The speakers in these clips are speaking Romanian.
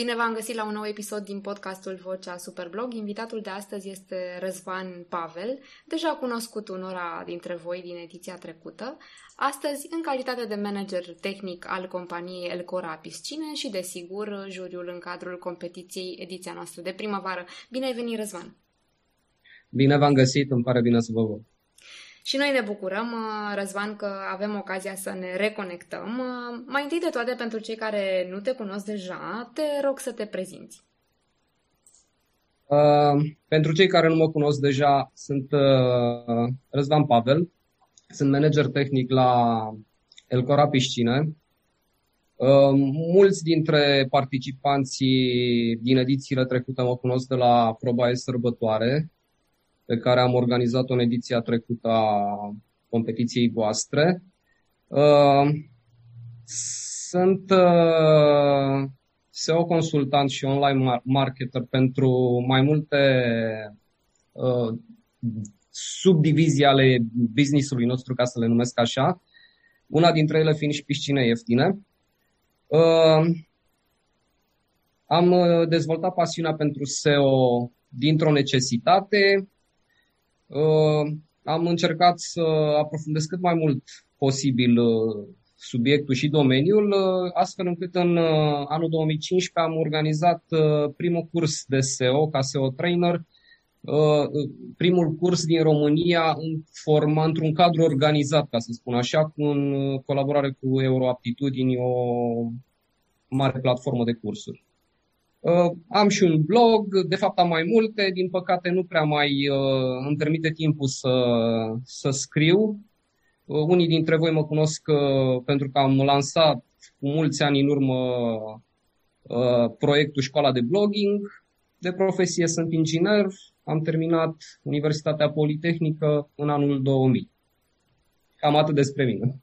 Bine v-am găsit la un nou episod din podcastul Vocea Superblog. Invitatul de astăzi este Răzvan Pavel, deja cunoscut unora dintre voi din ediția trecută. Astăzi, în calitate de manager tehnic al companiei Elcora Piscine și, desigur, juriul în cadrul competiției ediția noastră de primăvară. Bine ai venit, Răzvan! Bine v-am găsit, îmi pare bine să vă văd. Și noi ne bucurăm, uh, Răzvan, că avem ocazia să ne reconectăm. Uh, mai întâi de toate, pentru cei care nu te cunosc deja, te rog să te prezinți. Uh, pentru cei care nu mă cunosc deja, sunt uh, Răzvan Pavel, sunt manager tehnic la Elcora Piscine. Uh, mulți dintre participanții din edițiile trecute mă cunosc de la Proba Sărbătoare, pe care am organizat-o în ediția trecută a competiției voastre. Uh, sunt uh, SEO consultant și online marketer pentru mai multe uh, subdivizii ale business-ului nostru, ca să le numesc așa, una dintre ele fiind și piscine ieftine. Am dezvoltat pasiunea pentru SEO dintr-o necesitate, Uh, am încercat să aprofundez cât mai mult posibil uh, subiectul și domeniul, uh, astfel încât în anul 2015 am organizat primul curs de SEO ca SEO trainer, primul curs din România în forma, într-un cadru organizat, ca să spun așa, cu în colaborare cu Euroaptitudini, o mare platformă de cursuri. Uh, am și un blog, de fapt am mai multe, din păcate nu prea mai uh, îmi permite timpul să, să scriu. Uh, unii dintre voi mă cunosc uh, pentru că am lansat cu mulți ani în urmă uh, proiectul Școala de Blogging. De profesie sunt inginer, am terminat Universitatea Politehnică în anul 2000. Cam atât despre mine.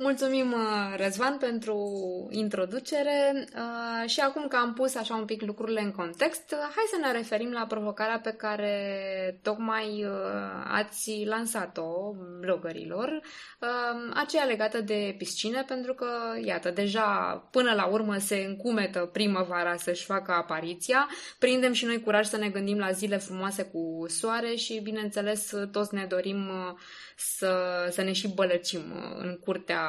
Mulțumim, uh, Răzvan, pentru introducere. Uh, și acum că am pus așa un pic lucrurile în context, uh, hai să ne referim la provocarea pe care tocmai ați lansat-o blogărilor, aceea legată de piscine, pentru că, iată, deja până la urmă se încumetă primăvara să-și facă apariția, prindem și noi curaj să ne gândim la zile frumoase cu soare și, bineînțeles, toți ne dorim să, să ne și bălăcim în curtea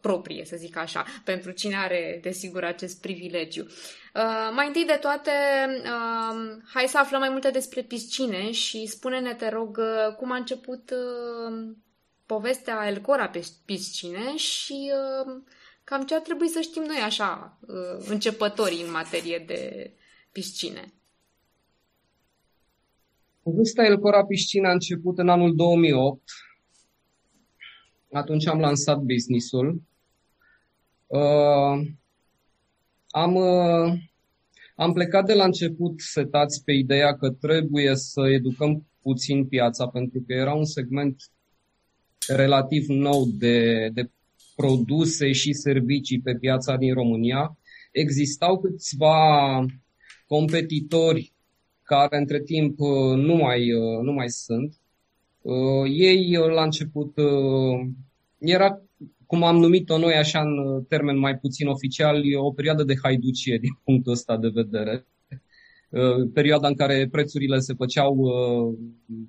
proprie, să zic așa, pentru cine are, desigur, acest privilegiu. Uh, mai întâi de toate, uh, hai să aflăm mai multe despre piscine și spune-ne, te rog, uh, cum a început uh, povestea Elcora pe piscine și uh, cam ce ar trebui să știm noi așa, uh, începătorii în materie de piscine. Povestea Elcora Piscine a început în anul 2008 atunci am lansat businessul. Uh, am, uh, am plecat de la început setați pe ideea că trebuie să educăm puțin piața, pentru că era un segment relativ nou de, de produse și servicii pe piața din România. Existau câțiva competitori care între timp uh, nu mai, uh, nu mai sunt Uh, ei, uh, la început, uh, era, cum am numit-o noi așa în termen mai puțin oficial, o perioadă de haiducie din punctul ăsta de vedere. Perioada în care prețurile se făceau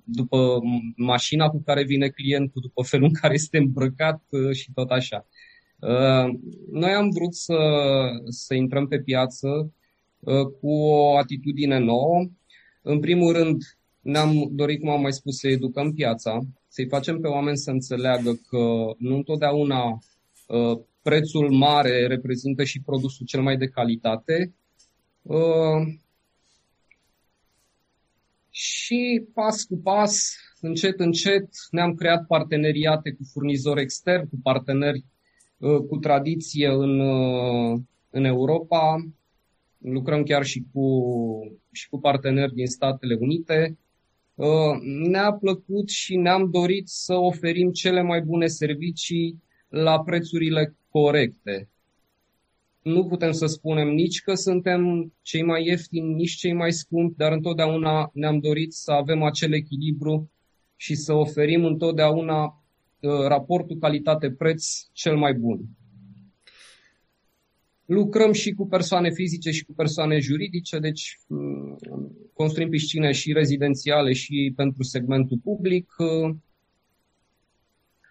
după mașina cu care vine clientul, după felul în care este îmbrăcat și tot așa. Noi am vrut să, să intrăm pe piață cu o atitudine nouă. În primul rând, ne-am dorit, cum am mai spus, să educăm piața, să-i facem pe oameni să înțeleagă că nu întotdeauna uh, prețul mare reprezintă și produsul cel mai de calitate. Uh, și pas cu pas, încet, încet, ne-am creat parteneriate cu furnizori externi, cu parteneri uh, cu tradiție în, în Europa. Lucrăm chiar și cu, și cu parteneri din Statele Unite. Uh, ne-a plăcut și ne-am dorit să oferim cele mai bune servicii la prețurile corecte. Nu putem să spunem nici că suntem cei mai ieftini, nici cei mai scumpi, dar întotdeauna ne-am dorit să avem acel echilibru și să oferim întotdeauna uh, raportul calitate-preț cel mai bun. Lucrăm și cu persoane fizice și cu persoane juridice, deci mm, construim piscine și rezidențiale și pentru segmentul public.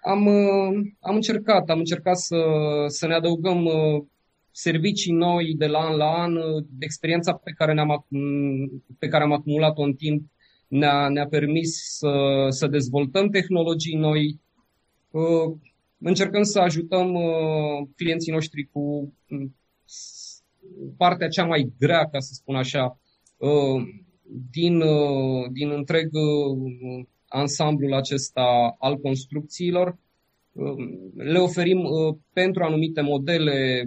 Am, am încercat, am încercat să, să ne adăugăm servicii noi de la an la an, experiența pe care, ne-am, pe care am acumulat-o în timp ne-a, ne-a permis să, să dezvoltăm tehnologii noi. Încercăm să ajutăm clienții noștri cu partea cea mai grea, ca să spun așa, uh, din, uh, din întreg uh, ansamblul acesta al construcțiilor. Le oferim pentru anumite modele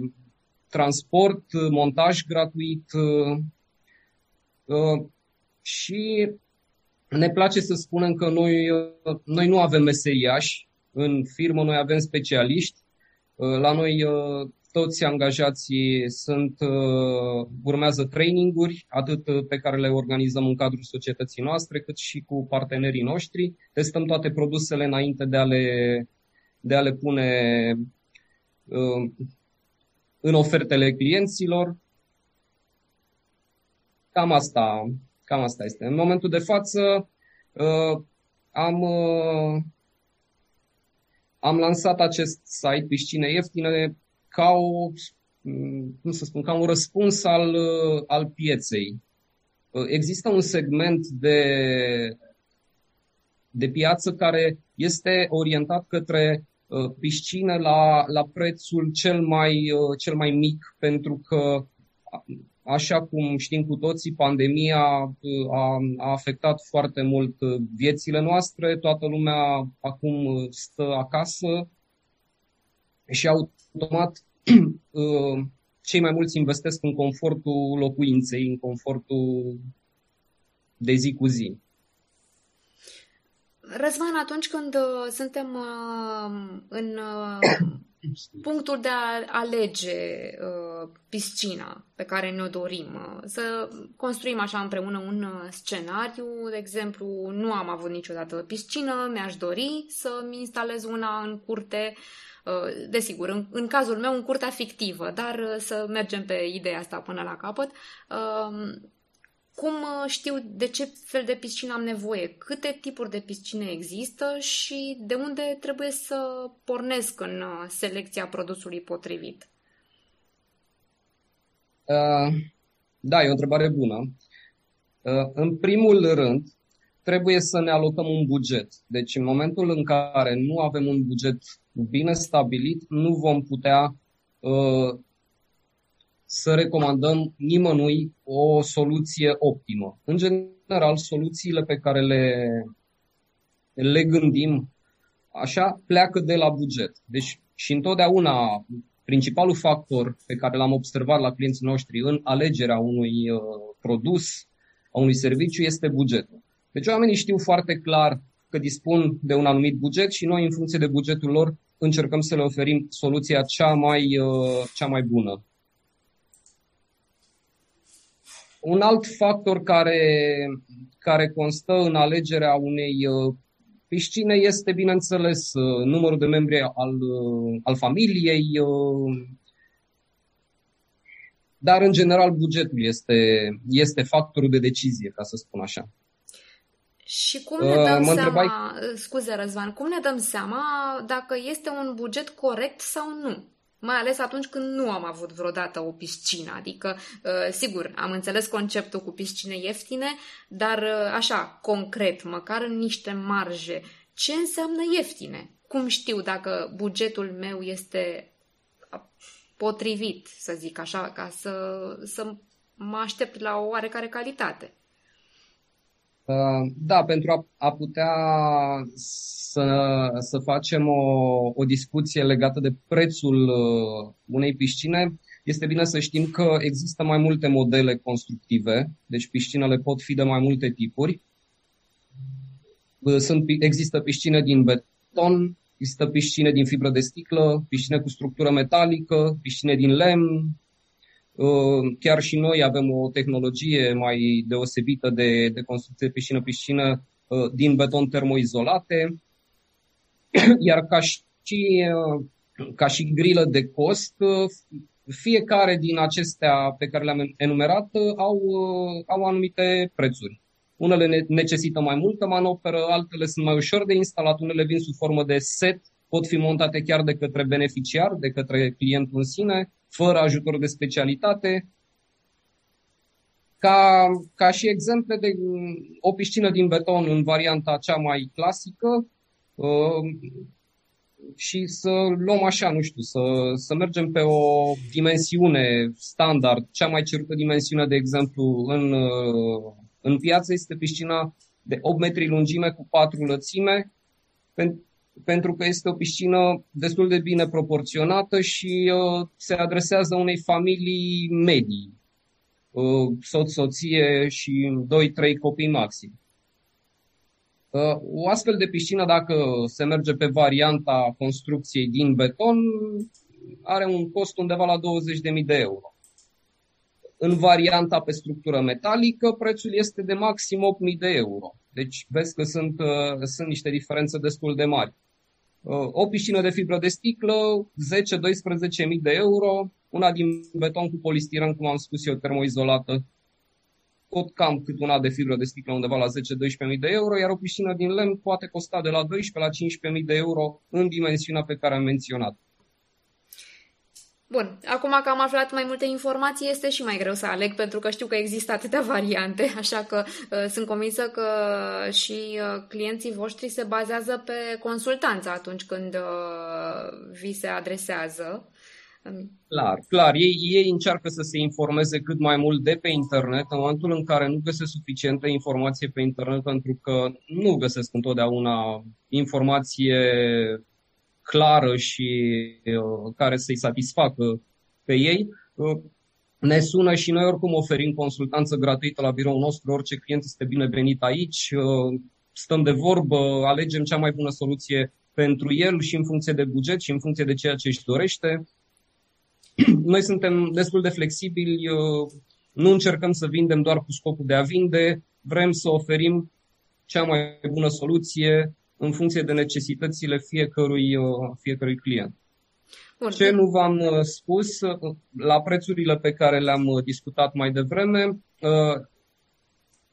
transport, montaj gratuit și ne place să spunem că noi, noi nu avem meseriași în firmă, noi avem specialiști. La noi toți angajații sunt, uh, urmează traininguri, atât uh, pe care le organizăm în cadrul societății noastre, cât și cu partenerii noștri. Testăm toate produsele înainte de a le, de a le pune uh, în ofertele clienților. Cam asta, cam asta este. În momentul de față am, am lansat acest site Piscine Ieftine ca o, cum să spun, ca un răspuns al, al pieței. Există un segment de, de piață care este orientat către uh, piscine la, la prețul cel mai, uh, cel mai mic, pentru că, așa cum știm cu toții, pandemia uh, a, a afectat foarte mult viețile noastre, toată lumea acum stă acasă și automat uh, cei mai mulți investesc în confortul locuinței, în confortul de zi cu zi. Răzvan, atunci când uh, suntem uh, în punctul de a alege piscina pe care ne-o dorim, să construim așa împreună un scenariu, de exemplu, nu am avut niciodată piscină, mi-aș dori să-mi instalez una în curte, Uh, desigur, în, în cazul meu, în curtea fictivă, dar uh, să mergem pe ideea asta până la capăt. Um, cum uh, știu de ce fel de piscină am nevoie? Câte tipuri de piscine există și de unde trebuie să pornesc în selecția produsului potrivit? Uh, da, e o întrebare bună. Uh, în primul rând, trebuie să ne alocăm un buget. Deci în momentul în care nu avem un buget bine stabilit, nu vom putea uh, să recomandăm nimănui o soluție optimă. În general, soluțiile pe care le, le gândim așa pleacă de la buget. Deci și întotdeauna principalul factor pe care l-am observat la clienții noștri în alegerea unui uh, produs, a unui serviciu, este bugetul. Deci oamenii știu foarte clar că dispun de un anumit buget și noi, în funcție de bugetul lor, încercăm să le oferim soluția cea mai, uh, cea mai bună. Un alt factor care, care constă în alegerea unei uh, piscine este, bineînțeles, uh, numărul de membri al, al familiei, dar, în general, bugetul este, este factorul de decizie, ca să spun așa. Și cum ne dăm uh, seama, întrebai... scuze Răzvan, cum ne dăm seama dacă este un buget corect sau nu? Mai ales atunci când nu am avut vreodată o piscină. Adică, uh, sigur, am înțeles conceptul cu piscine ieftine, dar uh, așa, concret, măcar în niște marje, ce înseamnă ieftine? Cum știu dacă bugetul meu este potrivit, să zic așa, ca să, să mă aștept la o oarecare calitate? Uh, da, pentru a, a putea să, să facem o, o discuție legată de prețul uh, unei piscine, este bine să știm că există mai multe modele constructive, deci piscinele pot fi de mai multe tipuri. Uh, sunt, există piscine din beton, există piscine din fibră de sticlă, piscine cu structură metalică, piscine din lemn, Uh, chiar și noi avem o tehnologie mai deosebită de, de construcție piscină-piscină uh, din beton termoizolate, iar ca și, uh, ca și grilă de cost, fiecare din acestea pe care le-am enumerat au, au anumite prețuri. Unele necesită mai multă manoperă, altele sunt mai ușor de instalat, unele vin sub formă de set, pot fi montate chiar de către beneficiar, de către clientul în sine, fără ajutor de specialitate. Ca, ca și exemple de o piscină din beton în varianta cea mai clasică, și să luăm așa, nu știu, să, să mergem pe o dimensiune standard. Cea mai cerută dimensiune, de exemplu, în, în piață este piscina de 8 metri lungime cu 4 lățime, pentru că este o piscină destul de bine proporționată și uh, se adresează unei familii medii, uh, soț, soție și 2-3 copii maxim. Uh, o astfel de piscină, dacă se merge pe varianta construcției din beton, are un cost undeva la 20.000 de euro. În varianta pe structură metalică, prețul este de maxim 8.000 de euro. Deci vezi că sunt, uh, sunt niște diferențe destul de mari. Uh, o piscină de fibră de sticlă, 10-12.000 de euro, una din beton cu polistiren, cum am spus eu, termoizolată, tot cam cât una de fibră de sticlă undeva la 10-12.000 de euro, iar o piscină din lemn poate costa de la 12 la 15.000 de euro în dimensiunea pe care am menționat. Bun, acum că am aflat mai multe informații, este și mai greu să aleg, pentru că știu că există atâtea variante, așa că uh, sunt convinsă că și uh, clienții voștri se bazează pe consultanță atunci când uh, vi se adresează. Clar, clar. Ei, ei încearcă să se informeze cât mai mult de pe internet în momentul în care nu găsesc suficientă informație pe internet pentru că nu găsesc întotdeauna informație clară și uh, care să-i satisfacă pe ei. Uh, ne sună și noi oricum oferim consultanță gratuită la biroul nostru, orice client este binevenit aici, uh, stăm de vorbă, alegem cea mai bună soluție pentru el și în funcție de buget și în funcție de ceea ce își dorește. Noi suntem destul de flexibili, uh, nu încercăm să vindem doar cu scopul de a vinde, vrem să oferim cea mai bună soluție în funcție de necesitățile fiecărui, uh, fiecărui client. Bun. Ce nu v-am uh, spus, la prețurile pe care le-am discutat mai devreme,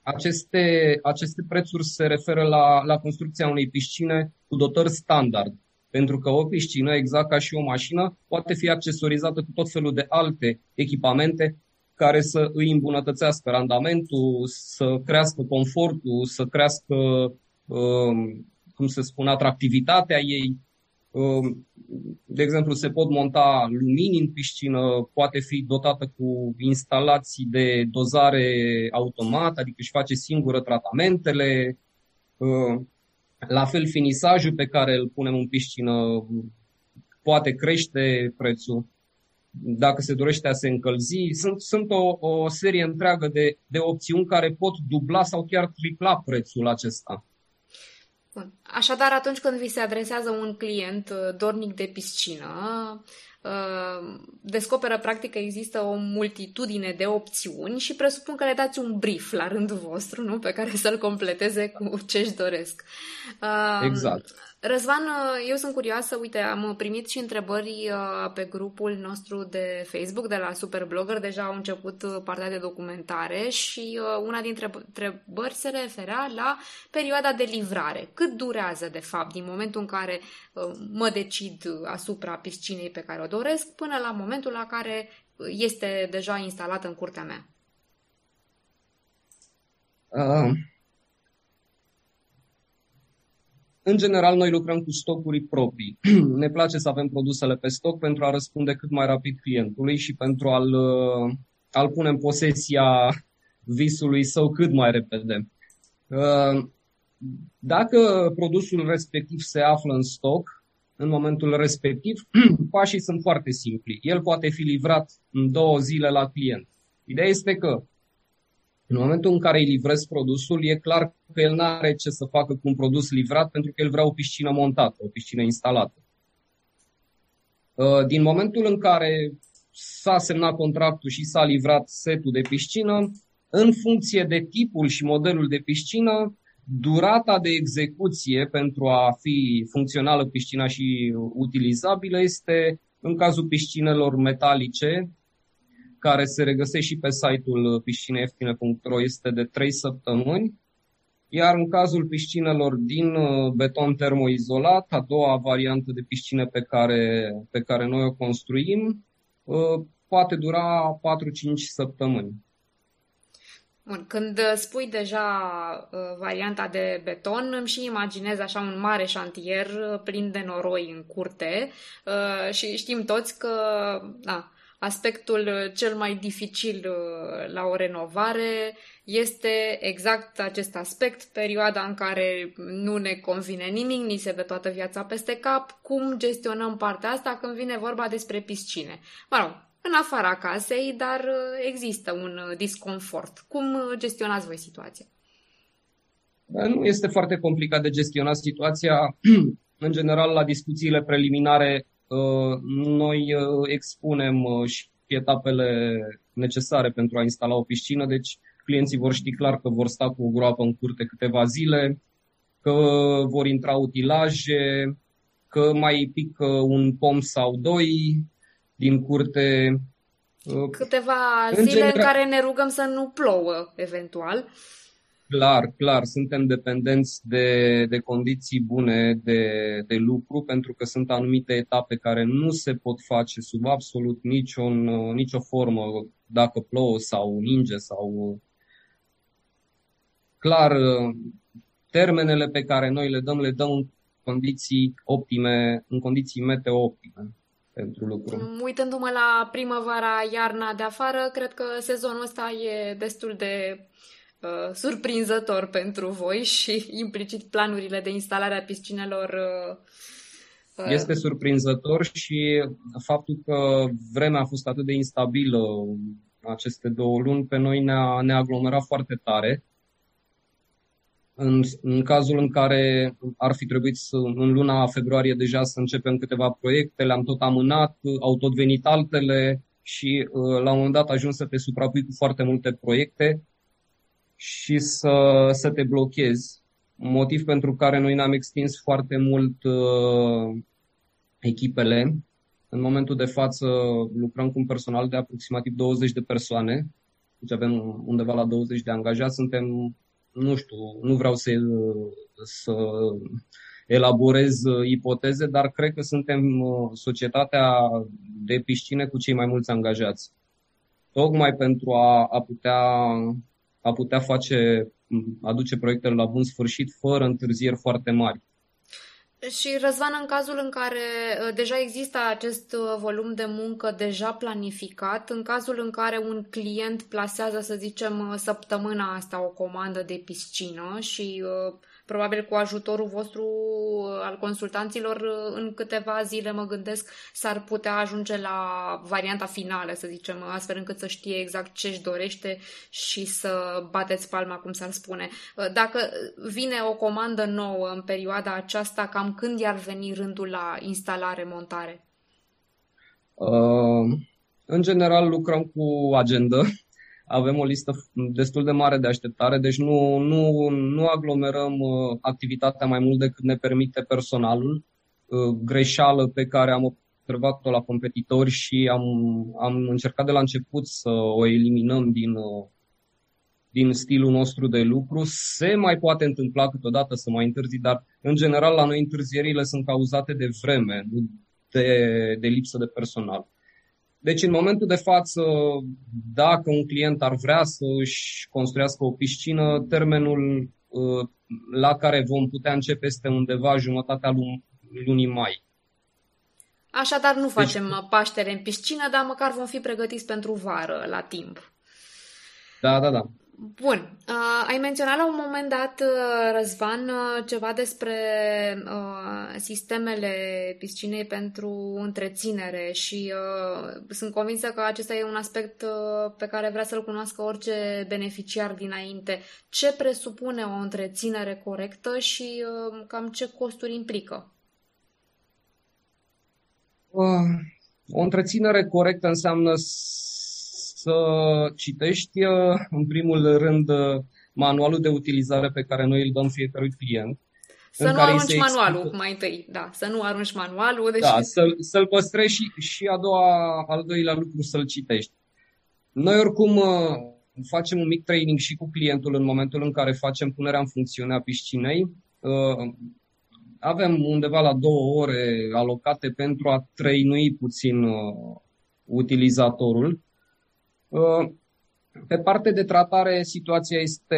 aceste, aceste prețuri se referă la, la construcția unei piscine cu dotări standard. Pentru că o piscină, exact ca și o mașină, poate fi accesorizată cu tot felul de alte echipamente care să îi îmbunătățească randamentul, să crească confortul, să crească, um, cum se spune, atractivitatea ei. Um, de exemplu, se pot monta lumini în piscină, poate fi dotată cu instalații de dozare automat, adică își face singură tratamentele. Um, la fel, finisajul pe care îl punem în piscină poate crește prețul dacă se dorește a se încălzi. Sunt, sunt o, o serie întreagă de, de opțiuni care pot dubla sau chiar tripla prețul acesta. Bun. Așadar, atunci când vi se adresează un client uh, dornic de piscină, Uh, descoperă practic că există o multitudine de opțiuni și presupun că le dați un brief la rândul vostru, nu? Pe care să-l completeze cu ce își doresc. Uh, exact. Răzvan, eu sunt curioasă, uite, am primit și întrebări uh, pe grupul nostru de Facebook de la Superblogger, deja au început uh, partea de documentare și uh, una dintre întrebări se referea la perioada de livrare. Cât durează, de fapt, din momentul în care mă decid asupra piscinei pe care o doresc, până la momentul la care este deja instalată în curtea mea? Uh, În general, noi lucrăm cu stocuri proprii. ne place să avem produsele pe stoc pentru a răspunde cât mai rapid clientului și pentru a-l, uh, a-l pune în posesia visului său cât mai repede. Uh, dacă produsul respectiv se află în stoc, în momentul respectiv, pașii sunt foarte simpli. El poate fi livrat în două zile la client. Ideea este că în momentul în care îi livrezi produsul, e clar că el nu are ce să facă cu un produs livrat pentru că el vrea o piscină montată, o piscină instalată. Uh, din momentul în care s-a semnat contractul și s-a livrat setul de piscină, în funcție de tipul și modelul de piscină, durata de execuție pentru a fi funcțională piscina și utilizabilă este În cazul piscinelor metalice, care se regăsește și pe site-ul piscineieftine.ro, este de 3 săptămâni, iar în cazul piscinelor din uh, beton termoizolat, a doua variantă de piscine pe care, pe care noi o construim, uh, poate dura 4-5 săptămâni. Bun, când spui deja uh, varianta de beton, îmi și imaginez așa un mare șantier plin de noroi în curte uh, și știm toți că na, aspectul cel mai dificil uh, la o renovare este exact acest aspect, perioada în care nu ne convine nimic, ni se dă toată viața peste cap, cum gestionăm partea asta când vine vorba despre piscine. Mă rog, în afara casei, dar uh, există un uh, disconfort. Cum gestionați voi situația? Nu este foarte complicat de gestionat situația. În general, la discuțiile preliminare Uh, noi uh, expunem uh, și etapele necesare pentru a instala o piscină, deci clienții vor ști clar că vor sta cu o groapă în curte câteva zile, că vor intra utilaje, că mai pică un pom sau doi din curte. Câteva zile în, general... în care ne rugăm să nu plouă, eventual. Clar, clar, suntem dependenți de, de condiții bune de, de lucru, pentru că sunt anumite etape care nu se pot face sub absolut niciun, nicio formă, dacă plouă sau ninge sau... Clar, termenele pe care noi le dăm, le dăm în condiții optime, în condiții meteo optime pentru lucru. Uitându-mă la primăvara, iarna de afară, cred că sezonul ăsta e destul de uh, surprinzător pentru voi și implicit planurile de instalare a piscinelor. Uh, uh, este surprinzător și faptul că vremea a fost atât de instabilă aceste două luni, pe noi ne-a, ne aglomerat foarte tare. În, în cazul în care ar fi trebuit să, în luna februarie deja să începem câteva proiecte, le-am tot amânat, au tot venit altele și uh, la un moment dat ajuns să te suprapui cu foarte multe proiecte și să, să te blochezi. Motiv pentru care noi ne-am extins foarte mult uh, echipele. În momentul de față lucrăm cu un personal de aproximativ 20 de persoane. Deci avem undeva la 20 de angajați. Suntem, nu știu, nu vreau să, să elaborez ipoteze, dar cred că suntem uh, societatea de piscine cu cei mai mulți angajați. Tocmai pentru a, a putea a putea face, aduce proiectele la bun sfârșit fără întârzieri foarte mari. Și Răzvan, în cazul în care uh, deja există acest uh, volum de muncă deja planificat, în cazul în care un client plasează, să zicem, uh, săptămâna asta o comandă de piscină și probabil cu ajutorul vostru al consultanților, în câteva zile, mă gândesc, s-ar putea ajunge la varianta finală, să zicem, astfel încât să știe exact ce își dorește și să bateți palma, cum s-ar spune. Dacă vine o comandă nouă în perioada aceasta, cam când i-ar veni rândul la instalare, montare? Uh, în general lucrăm cu agenda avem o listă destul de mare de așteptare, deci nu, nu, nu aglomerăm uh, activitatea mai mult decât ne permite personalul. Uh, greșeală pe care am observat-o la competitori și am, am încercat de la început să o eliminăm din, uh, din stilul nostru de lucru. Se mai poate întâmpla câteodată să mai întârzi, dar în general la noi întârzierile sunt cauzate de vreme, nu de, de lipsă de personal. Deci, în momentul de față, dacă un client ar vrea să își construiască o piscină, termenul uh, la care vom putea începe este undeva jumătatea lunii mai. Așadar, nu deci- facem deci, paștere în piscină, dar măcar vom fi pregătiți pentru vară, la timp. Da, da, da. Bun. Uh, ai menționat la un moment dat, uh, Răzvan, uh, ceva despre uh, sistemele piscinei pentru întreținere și uh, sunt convinsă că acesta e un aspect uh, pe care vrea să-l cunoască orice beneficiar dinainte. Ce presupune o întreținere corectă și uh, cam ce costuri implică? Uh, o întreținere corectă înseamnă să citești, uh, în primul rând, uh, manualul de utilizare pe care noi îl dăm fiecărui client. Să nu arunci manualul explică... mai întâi, da, să nu arunci manualul. Deci... Da, să-l, să-l păstrezi și, și a doua, al doilea lucru să-l citești. Noi oricum uh, facem un mic training și cu clientul în momentul în care facem punerea în funcțiune a piscinei. Uh, avem undeva la două ore alocate pentru a trăinui puțin uh, utilizatorul. Pe parte de tratare, situația este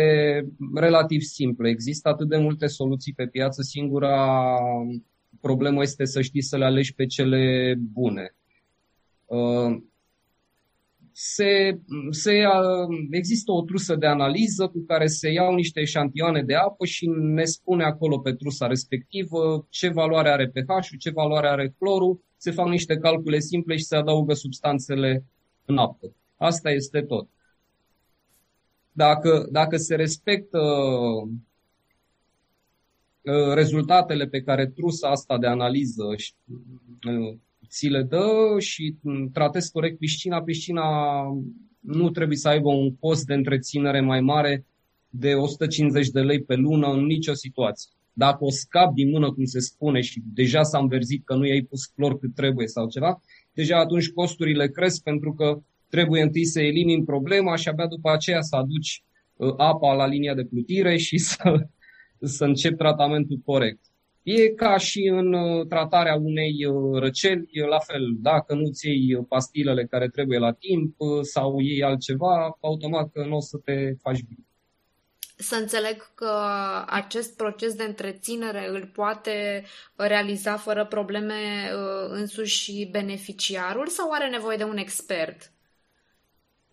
relativ simplă. Există atât de multe soluții pe piață, singura problemă este să știi să le alegi pe cele bune. Uh, se, se, există o trusă de analiză cu care se iau niște eșantioane de apă și ne spune acolo pe trusa respectivă ce valoare are pH-ul, ce valoare are clorul, se fac niște calcule simple și se adaugă substanțele în apă. Asta este tot. Dacă, dacă se respectă uh, rezultatele pe care trusa asta de analiză uh, ți le dă și tratezi corect piscina, piscina nu trebuie să aibă un cost de întreținere mai mare de 150 de lei pe lună în nicio situație. Dacă o scap din mână, cum se spune, și deja s-a înverzit că nu i-ai pus clor cât trebuie sau ceva, deja atunci costurile cresc pentru că trebuie întâi să elimini problema și abia după aceea să aduci uh, apa la linia de plutire și să, să începi tratamentul corect. E ca și în uh, tratarea unei uh, răceli, la fel, dacă nu-ți iei pastilele care trebuie la timp sau iei altceva, automat că nu o să te faci bine. Să înțeleg că acest proces de întreținere îl poate realiza fără probleme însuși beneficiarul sau are nevoie de un expert?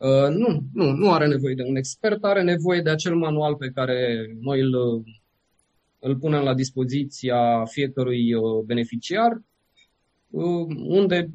Uh, nu, nu, nu are nevoie de un expert, are nevoie de acel manual pe care noi îl, îl punem la dispoziția fiecărui uh, beneficiar, uh, unde,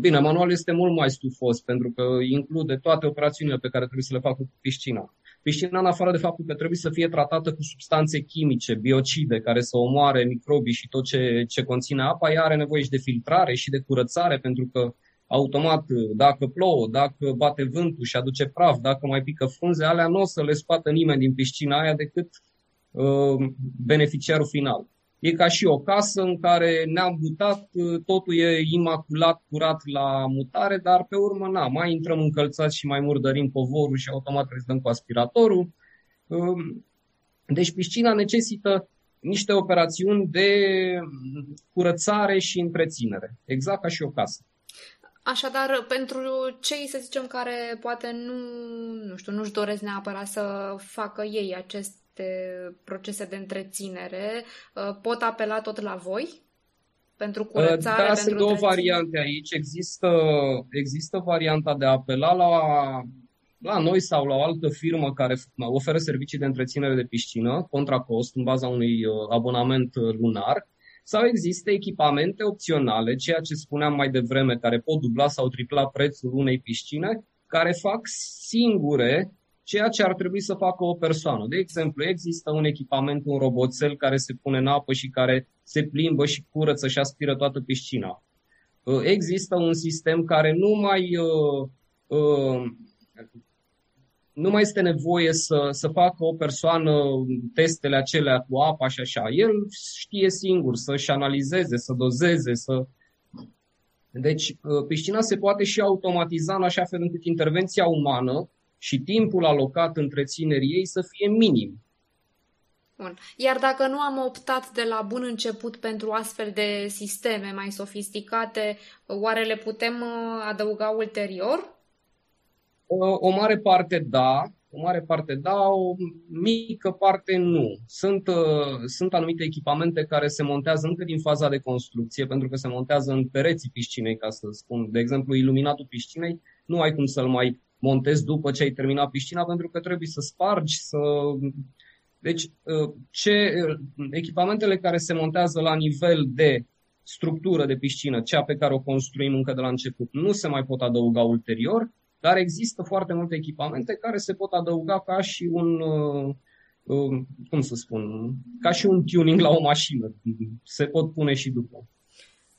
bine, manualul este mult mai stufos pentru că include toate operațiunile pe care trebuie să le facă cu piscina. Piscina, în afară de faptul că trebuie să fie tratată cu substanțe chimice, biocide, care să omoare microbii și tot ce, ce conține apa, ea are nevoie și de filtrare și de curățare, pentru că automat, dacă plouă, dacă bate vântul și aduce praf, dacă mai pică frunze, alea nu o să le scoată nimeni din piscina aia decât uh, beneficiarul final. E ca și o casă în care ne-am mutat, uh, totul e imaculat, curat la mutare, dar pe urmă, na, mai intrăm încălțați și mai murdărim povorul și automat rezidăm cu aspiratorul. Uh, deci piscina necesită niște operațiuni de curățare și întreținere, exact ca și o casă. Așadar, pentru cei, să zicem, care poate nu, nu știu, nu-și doresc neapărat să facă ei aceste procese de întreținere, uh, pot apela tot la voi? Pentru uh, curățare? Da, pentru sunt două variante aici. Există, există varianta de a apela la, la noi sau la o altă firmă care oferă servicii de întreținere de piscină contra cost în baza unui uh, abonament lunar sau există echipamente opționale, ceea ce spuneam mai devreme, care pot dubla sau tripla prețul unei piscine, care fac singure ceea ce ar trebui să facă o persoană. De exemplu, există un echipament, un roboțel care se pune în apă și care se plimbă și curăță și aspiră toată piscina. Există un sistem care nu mai uh, uh, nu mai este nevoie să, să facă o persoană testele acelea cu apa și așa. El știe singur să-și analizeze, să dozeze, să... Deci uh, piscina se poate și automatiza în așa fel încât intervenția umană și timpul alocat întreținerii ei să fie minim. Bun. Iar dacă nu am optat de la bun început pentru astfel de sisteme mai sofisticate, oare le putem uh, adăuga ulterior? O mare parte da, o mare parte da, o mică parte nu. Sunt, uh, sunt anumite echipamente care se montează încă din faza de construcție, pentru că se montează în pereții piscinei, ca să spun. De exemplu, iluminatul piscinei, nu ai cum să-l mai montezi după ce ai terminat piscina, pentru că trebuie să spargi, să... Deci, uh, ce, echipamentele care se montează la nivel de structură de piscină, cea pe care o construim încă de la început, nu se mai pot adăuga ulterior, dar există foarte multe echipamente care se pot adăuga ca și un, uh, uh, cum să spun, ca și un tuning la o mașină. Se pot pune și după.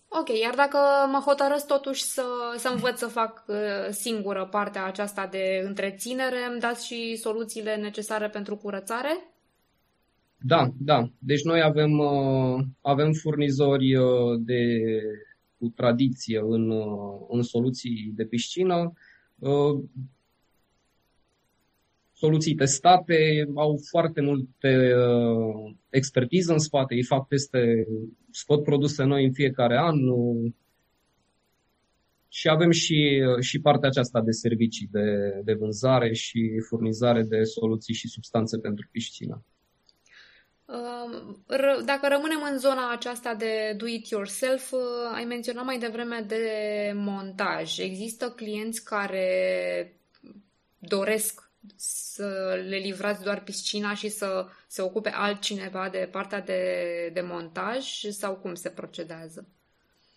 Ok, iar dacă mă hotărăsc totuși să, să învăț să fac uh, singură partea aceasta de întreținere, îmi dați și soluțiile necesare pentru curățare? Da, da. Deci noi avem, uh, avem furnizori uh, de, cu tradiție în, uh, în soluții de piscină, soluții testate, au foarte multe expertiză în spate, ei fac teste, scot produse noi în fiecare an și avem și, și partea aceasta de servicii, de, de vânzare și furnizare de soluții și substanțe pentru piscină. Dacă rămânem în zona aceasta de do-it-yourself, uh, ai menționat mai devreme de montaj. Există clienți care doresc să le livrați doar piscina și să se ocupe altcineva de partea de, de montaj sau cum se procedează?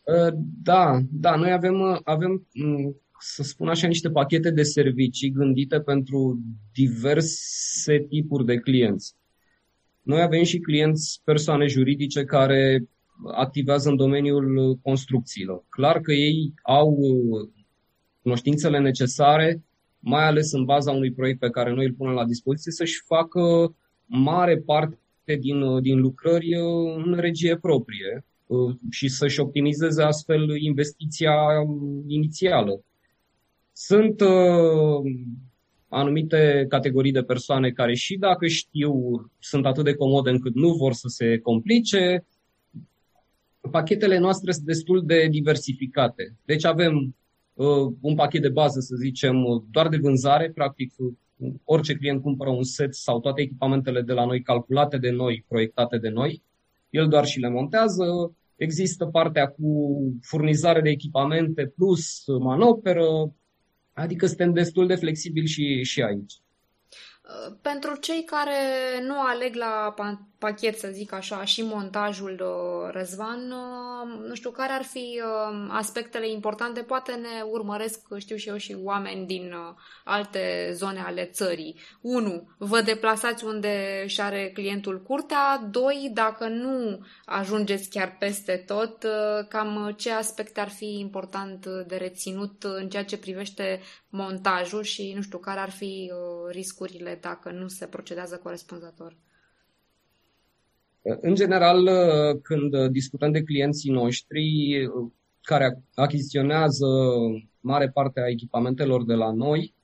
Uh, da, da, noi avem, uh, avem, mm, să spun așa, niște pachete de servicii gândite pentru diverse tipuri de clienți. Noi avem și clienți persoane juridice care activează în domeniul construcțiilor. Clar că ei au uh, cunoștințele necesare, mai ales în baza unui proiect pe care noi îl punem la dispoziție, să-și facă mare parte din, uh, din lucrări uh, în regie proprie și să-și optimizeze astfel investiția inițială. Sunt anumite categorii de persoane care și dacă știu, sunt atât de comode încât nu vor să se complice. Pachetele noastre sunt destul de diversificate. Deci avem uh, un pachet de bază, să zicem, doar de vânzare, practic orice client cumpără un set sau toate echipamentele de la noi calculate de noi, proiectate de noi, el doar și le montează. Există partea cu furnizare de echipamente plus manoperă, Adică suntem destul de flexibili și, și aici. Pentru cei care nu aleg la pachet, să zic așa, și montajul uh, Răzvan, uh, nu știu, care ar fi uh, aspectele importante? Poate ne urmăresc, știu și eu, și oameni din alte zone ale țării. 1. Vă deplasați unde și are clientul curtea. 2. Dacă nu ajungeți chiar peste tot, cam ce aspecte ar fi important de reținut în ceea ce privește montajul și, nu știu, care ar fi riscurile dacă nu se procedează corespunzător? În general, când discutăm de clienții noștri care achiziționează mare parte a echipamentelor de la noi,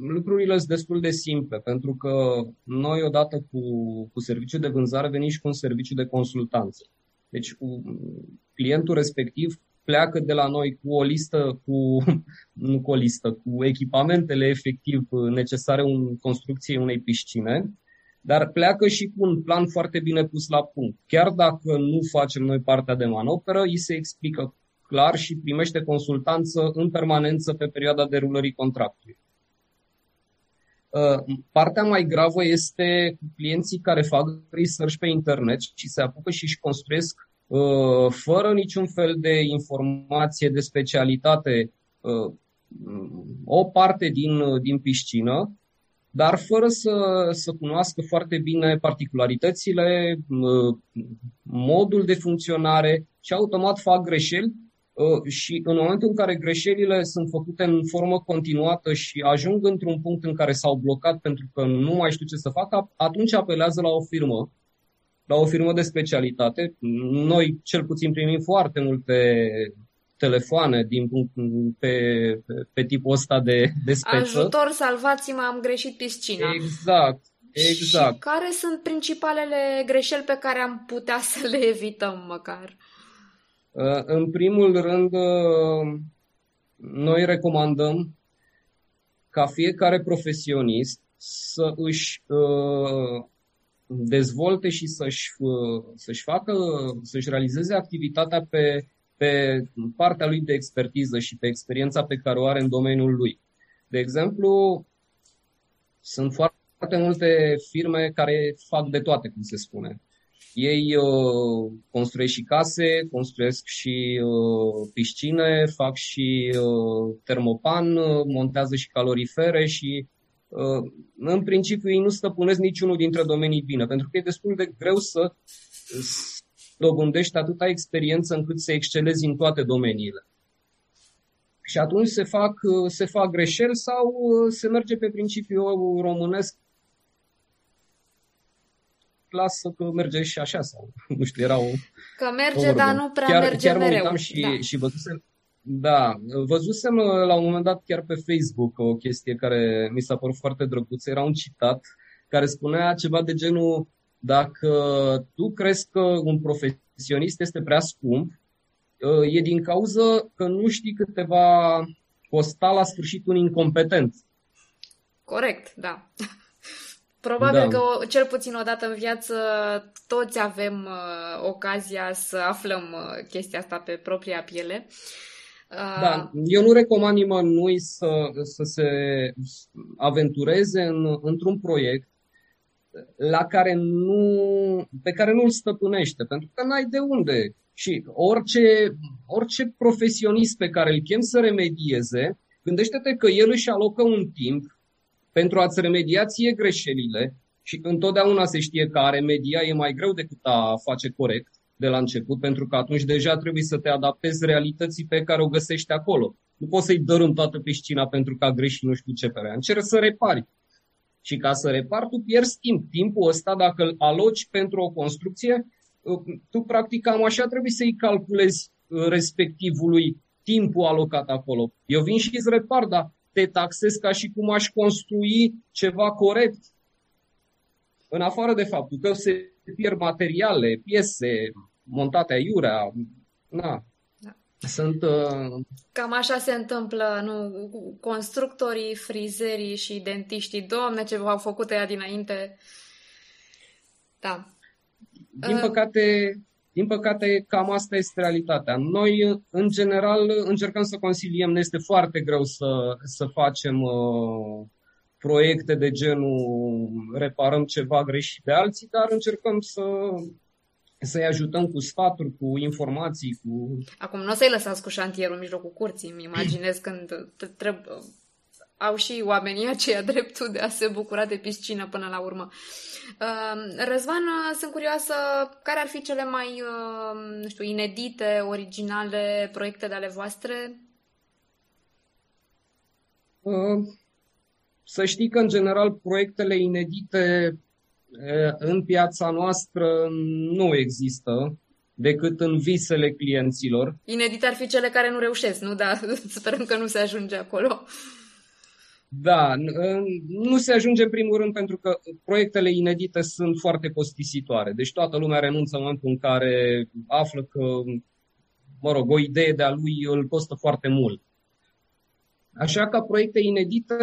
lucrurile sunt destul de simple, pentru că noi, odată cu, cu serviciul de vânzare, venim și cu un serviciu de consultanță. Deci, clientul respectiv pleacă de la noi cu o listă, cu, nu cu o listă, cu echipamentele efectiv necesare în construcției unei piscine, dar pleacă și cu un plan foarte bine pus la punct. Chiar dacă nu facem noi partea de manoperă, îi se explică clar și primește consultanță în permanență pe perioada derulării contractului. Uh, partea mai gravă este cu clienții care fac research pe internet și se apucă și își construiesc uh, fără niciun fel de informație de specialitate uh, o parte din, din piscină dar fără să, să cunoască foarte bine particularitățile, modul de funcționare și automat fac greșeli ă, și în momentul în care greșelile sunt făcute în formă continuată și ajung într-un punct în care s-au blocat pentru că nu mai știu ce să facă, atunci apelează la o firmă, la o firmă de specialitate. Noi cel puțin primim foarte multe telefoane din, pe, pe, pe tipul ăsta de, de speță. Ajutor, salvați-mă, am greșit piscina. Exact, exact. Și care sunt principalele greșeli pe care am putea să le evităm măcar? Uh, în primul rând, uh, noi recomandăm ca fiecare profesionist să își uh, dezvolte și să-și, să-și facă, să-și realizeze activitatea pe pe partea lui de expertiză și pe experiența pe care o are în domeniul lui. De exemplu, sunt foarte multe firme care fac de toate, cum se spune. Ei uh, construiesc și case, construiesc și uh, piscine, fac și uh, termopan, uh, montează și calorifere și uh, în principiu ei nu stăpânesc niciunul dintre domenii bine, pentru că e destul de greu să dobândești atâta experiență încât să excelezi în toate domeniile. Și atunci se fac, se fac greșeli sau uh, se merge pe principiul românesc clasă că merge și așa sau nu știu, era o Că merge, o dar nu prea chiar, merge chiar mereu. Chiar mă și, da. și văzusem, da, văzusem la un moment dat chiar pe Facebook o chestie care mi s-a părut foarte drăguță. Era un citat care spunea ceva de genul dacă tu crezi că un profesionist este prea scump, e din cauză că nu știi câte va costa la sfârșit un incompetent. Corect, da. Probabil da. că cel puțin o dată în viață toți avem uh, ocazia să aflăm uh, chestia asta pe propria piele. Uh... Da, eu nu recomand nimănui să, să se aventureze în, într-un proiect la care nu, pe care nu îl stăpânește, pentru că n-ai de unde. Și orice, orice profesionist pe care îl chem să remedieze, gândește-te că el își alocă un timp pentru a-ți remedia ție greșelile și întotdeauna se știe că a remedia e mai greu decât a face corect de la început, pentru că atunci deja trebuie să te adaptezi realității pe care o găsești acolo. Nu poți să-i dărâm toată piscina pentru că a greșit nu știu ce pe rea. Încerci să repari. Și ca să repari, tu pierzi timp. Timpul ăsta, dacă îl aloci pentru o construcție, tu practic cam așa trebuie să-i calculezi uh, respectivului timpul alocat acolo. Eu vin și îți repar, dar te taxez ca și cum aș construi ceva corect. În afară de faptul că se pierd materiale, piese montate aiurea, na, da. sunt... Uh... Cam așa se întâmplă, nu? Constructorii, frizerii și dentiștii, doamne, ce v-au făcut ea dinainte. Da. Din păcate, din păcate, cam asta este realitatea. Noi, în general, încercăm să consiliem. Ne este foarte greu să, să facem uh, proiecte de genul reparăm ceva greșit de alții, dar încercăm să să-i ajutăm cu sfaturi, cu informații, cu... Acum, nu o să-i lăsați cu șantierul în mijlocul curții, îmi imaginez când trebuie au și oamenii aceia dreptul de a se bucura de piscină până la urmă. Uh, Răzvan, sunt curioasă, care ar fi cele mai, uh, nu știu, inedite, originale proiecte de ale voastre? Uh, să știi că, în general, proiectele inedite în piața noastră nu există decât în visele clienților. Inedite ar fi cele care nu reușesc, nu? Dar sperăm că nu se ajunge acolo. Da, nu se ajunge în primul rând pentru că proiectele inedite sunt foarte costisitoare. Deci toată lumea renunță în momentul în care află că, mă rog, o idee de-a lui îl costă foarte mult. Așa că proiecte inedite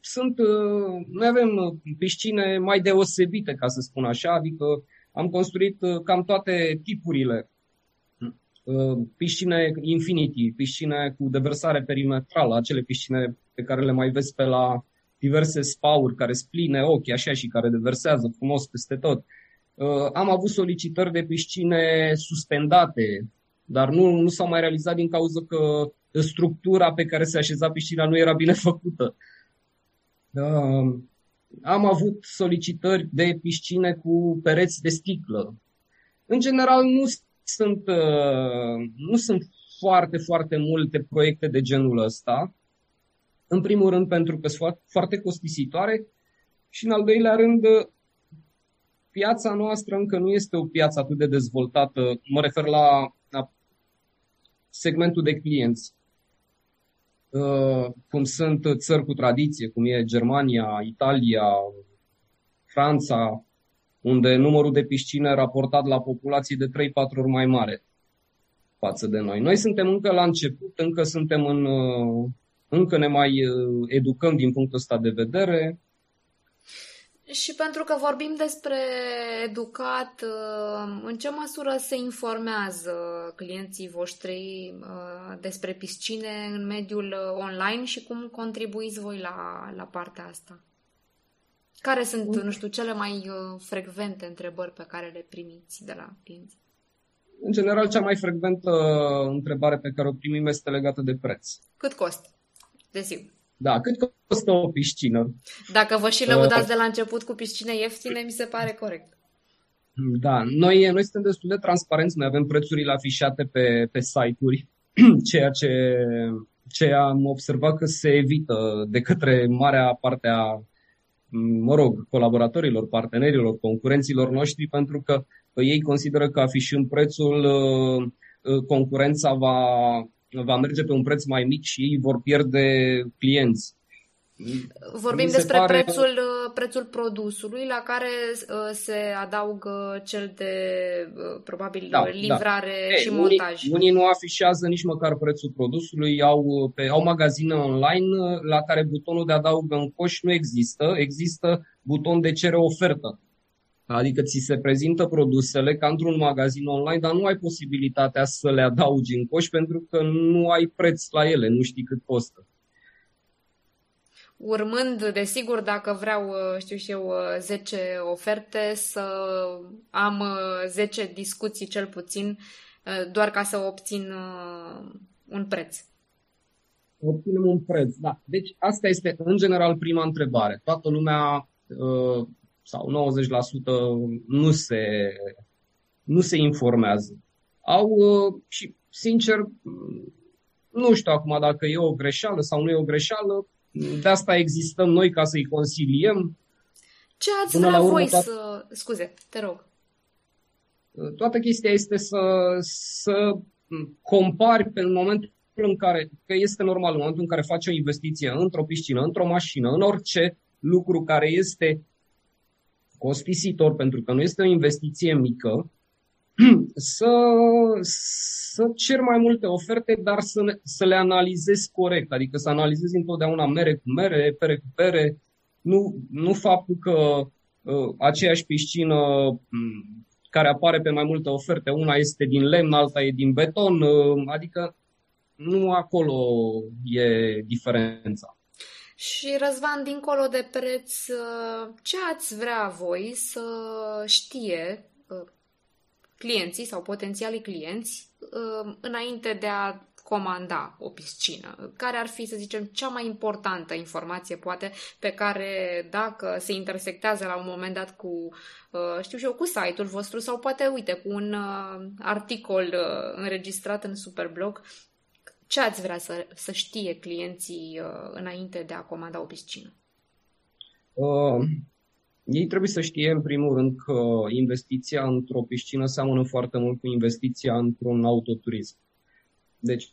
sunt, noi avem piscine mai deosebite, ca să spun așa, adică am construit cam toate tipurile. Piscine Infinity, piscine cu deversare perimetrală, acele piscine pe care le mai vezi pe la diverse spauri care spline ochii așa și care deversează frumos peste tot. Uh, am avut solicitări de piscine suspendate, dar nu, nu s-au mai realizat din cauza că structura pe care se așeza piscina nu era bine făcută. Uh, am avut solicitări de piscine cu pereți de sticlă. În general nu sunt, uh, nu sunt foarte, foarte multe proiecte de genul ăsta. În primul rând pentru că sunt foarte costisitoare și în al doilea rând piața noastră încă nu este o piață atât de dezvoltată. Mă refer la, la segmentul de clienți. Uh, cum sunt țări cu tradiție, cum e Germania, Italia, Franța, unde numărul de piscine raportat la populație de 3-4 ori mai mare față de noi. Noi suntem încă la început, încă suntem în, uh, încă ne mai uh, educăm din punctul ăsta de vedere. Și pentru că vorbim despre educat, uh, în ce măsură se informează clienții voștri uh, despre piscine în mediul online și cum contribuiți voi la, la partea asta? Care sunt, nu știu, cele mai frecvente întrebări pe care le primiți de la clienți? În general, cea mai frecventă întrebare pe care o primim este legată de preț. Cât costă? Desigur. Da, cât costă o piscină? Dacă vă și lăudați uh, de la început cu piscine ieftine, mi se pare corect. Da, noi, noi suntem destul de transparenți, noi avem prețurile afișate pe, pe site-uri, ceea ce, ce am observat că se evită de către marea parte a mă rog, colaboratorilor, partenerilor, concurenților noștri, pentru că ei consideră că afișând prețul, concurența va, va merge pe un preț mai mic și ei vor pierde clienți. Vorbim despre pare... prețul, uh, prețul produsului la care uh, se adaugă cel de, uh, probabil, da, da. livrare da. și Ei, montaj. Unii, unii nu afișează nici măcar prețul produsului, au, pe, au magazine online la care butonul de adaugă în coș nu există, există buton de cere ofertă. Adică ți se prezintă produsele ca într-un magazin online, dar nu ai posibilitatea să le adaugi în coș pentru că nu ai preț la ele, nu știi cât costă urmând, desigur, dacă vreau, uh, știu și eu, 10 uh, oferte, să am 10 uh, discuții cel puțin, doar ca să obțin un preț. Obținem un preț, da. Deci asta este, în general, prima întrebare. Toată lumea, sau 90%, nu se, nu se informează. Au, și sincer, nu știu acum dacă e o greșeală sau nu e o greșeală, de asta existăm noi ca să-i consiliem. Ce ați vrea urmă, voi toată... să... Scuze, te rog. Toată chestia este să, să compari pe momentul în care, că este normal, în momentul în care faci o investiție într-o piscină, într-o mașină, în orice lucru care este costisitor, pentru că nu este o investiție mică, să, să cer mai multe oferte, dar să, ne, să le analizezi corect, adică să analizezi întotdeauna mere cu mere, pere cu pere, nu, nu faptul că uh, aceeași piscină um, care apare pe mai multe oferte, una este din lemn, alta e din beton, uh, adică nu acolo e diferența. Și Răzvan, dincolo de preț, uh, ce ați vrea voi să știe uh, clienții sau potențialii clienți uh, înainte de a comanda o piscină? Care ar fi, să zicem, cea mai importantă informație, poate, pe care, dacă se intersectează la un moment dat cu, uh, știu și eu, cu site-ul vostru sau poate, uite, cu un uh, articol înregistrat în Superblog, ce ați vrea să, să știe clienții înainte de a comanda o piscină? Uh, ei trebuie să știe, în primul rând, că investiția într-o piscină seamănă foarte mult cu investiția într-un autoturism. Deci,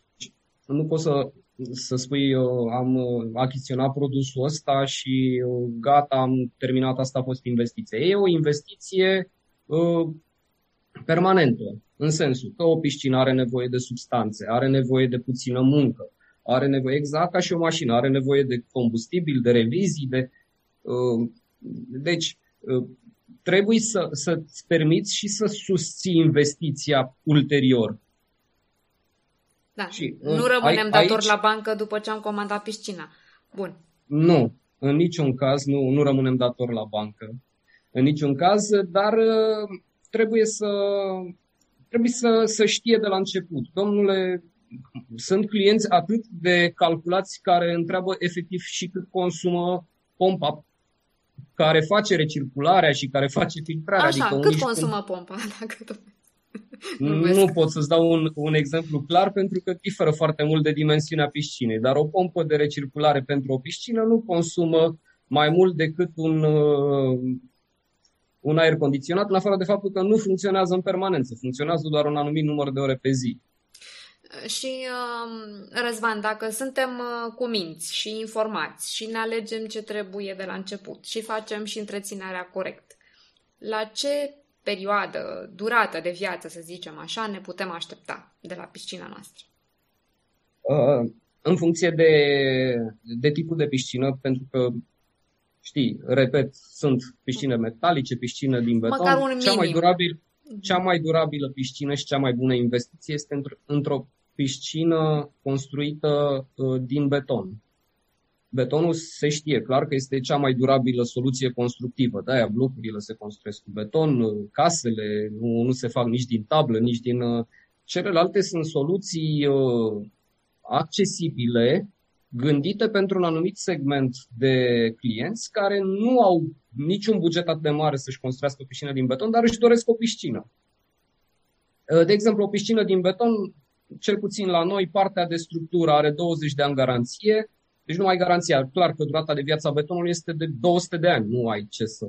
nu poți să, să spui, am achiziționat produsul ăsta și gata, am terminat, asta a fost investiția. E o investiție uh, permanentă, în sensul că o piscină are nevoie de substanțe, are nevoie de puțină muncă, are nevoie exact ca și o mașină, are nevoie de combustibil, de revizii, de uh, deci, ă, trebuie să, să-ți permiți și să susții investiția ulterior. Da, și, nu rămânem ai, dator aici... la bancă după ce am comandat piscina. Bun. Nu, în niciun caz nu, nu rămânem dator la bancă. În niciun caz, dar ă, trebuie să, trebuie să, să știe de la început. Domnule, sunt clienți atât de calculați care întreabă efectiv și cât consumă pompa care face recircularea și care face filtrarea. Așa, adică cât consumă cum... pompa? Dacă tot... nu pot să-ți dau un, un exemplu clar pentru că diferă foarte mult de dimensiunea piscinei, dar o pompă de recirculare pentru o piscină nu consumă mai mult decât un, uh, un aer condiționat, în afară de faptul că nu funcționează în permanență, funcționează doar un anumit număr de ore pe zi. Și, um, Răzvan, dacă suntem uh, cu minți și informați și ne alegem ce trebuie de la început și facem și întreținerea corect, la ce perioadă, durată de viață, să zicem așa, ne putem aștepta de la piscina noastră? Uh, în funcție de, de tipul de piscină, pentru că știi, repet, sunt piscine metalice, piscine din beton. Măcar un minim. Cea mai, durabil, cea mai durabilă piscină și cea mai bună investiție este într-o piscină construită uh, din beton. Betonul se știe clar că este cea mai durabilă soluție constructivă. De-aia blocurile se construiesc cu beton, uh, casele nu, nu se fac nici din tablă, nici din... Uh, celelalte sunt soluții accesibile, gândite pentru un anumit segment de clienți care nu au niciun buget atât de mare să-și construiască o piscină din beton, dar își doresc o piscină. De exemplu, o piscină din beton cel puțin la noi, partea de structură are 20 de ani garanție, Deci nu ai garanția. Clar că durata de viață a betonului este de 200 de ani. Nu ai ce să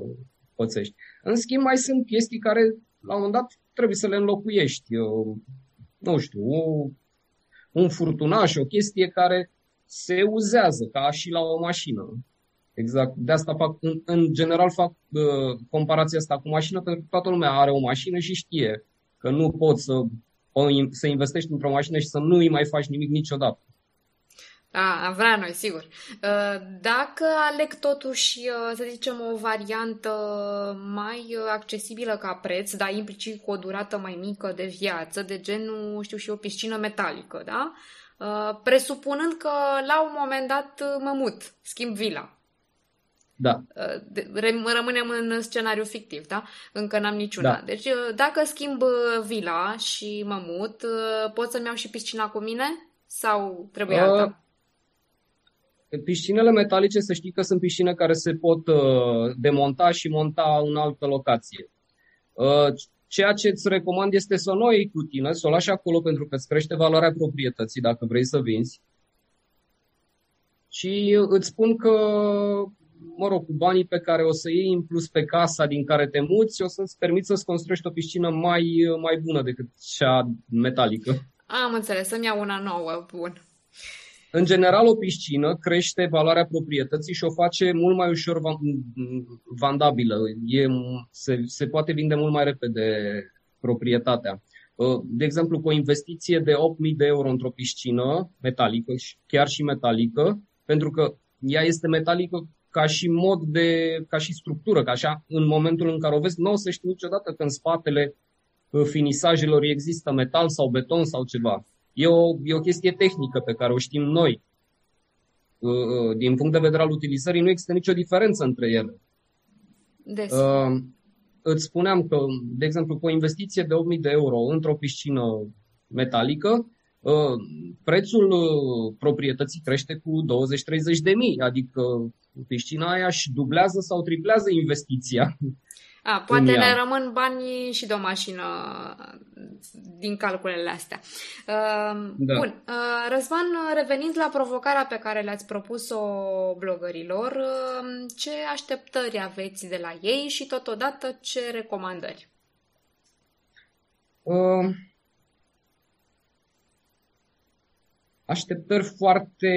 pățești. În schimb, mai sunt chestii care, la un moment dat, trebuie să le înlocuiești. Eu, nu știu, o, un furtunaș, o chestie care se uzează, ca și la o mașină. Exact. De asta fac, în, în general fac uh, comparația asta cu mașină, pentru că toată lumea are o mașină și știe că nu poți să, să investești într-o mașină și să nu îi mai faci nimic niciodată. A, am vrea noi, sigur. Uh, dacă aleg totuși, uh, să zicem, o variantă mai uh, accesibilă ca preț, dar implicit cu o durată mai mică de viață, de genul, știu și o piscină metalică, da? Presupunând că la un moment dat mă mut, schimb vila. Da. Rămânem în scenariu fictiv, da? Încă n-am niciuna. Da. Deci, dacă schimb vila și mă mut, pot să-mi iau și piscina cu mine? Sau trebuie uh, alta? Piscinele metalice, să știi că sunt piscine care se pot uh, demonta și monta în altă locație. Uh, ceea ce îți recomand este să nu o iei cu tine, să o lași acolo pentru că îți crește valoarea proprietății dacă vrei să vinzi. Și îți spun că, mă rog, cu banii pe care o să iei în plus pe casa din care te muți, o să-ți permiți să-ți construiești o piscină mai, mai bună decât cea metalică. Am înțeles, să-mi iau una nouă, bun. În general, o piscină crește valoarea proprietății și o face mult mai ușor vandabilă. E, se, se poate vinde mult mai repede proprietatea. Uh, de exemplu, cu o investiție de 8.000 de euro într-o piscină metalică, chiar și metalică, pentru că ea este metalică ca și mod de, ca și structură, ca așa, în momentul în care o vezi, nu o să știi niciodată că în spatele uh, finisajelor există metal sau beton sau ceva. E o, e o chestie tehnică pe care o știm noi. Uh, uh, din punct de vedere al utilizării, nu există nicio diferență între ele. Des. Uh, îți spuneam că, de exemplu, cu o investiție de 8.000 de euro într-o piscină metalică, uh, prețul uh, proprietății crește cu 20-30 de mii, adică piscina aia și dublează sau triplează investiția. A, poate ne rămân bani și de o mașină din calculele astea. Uh, da. Bun. Uh, Răzvan, revenind la provocarea pe care le-ați propus-o blogărilor, uh, ce așteptări aveți de la ei și totodată ce recomandări? Uh, așteptări foarte,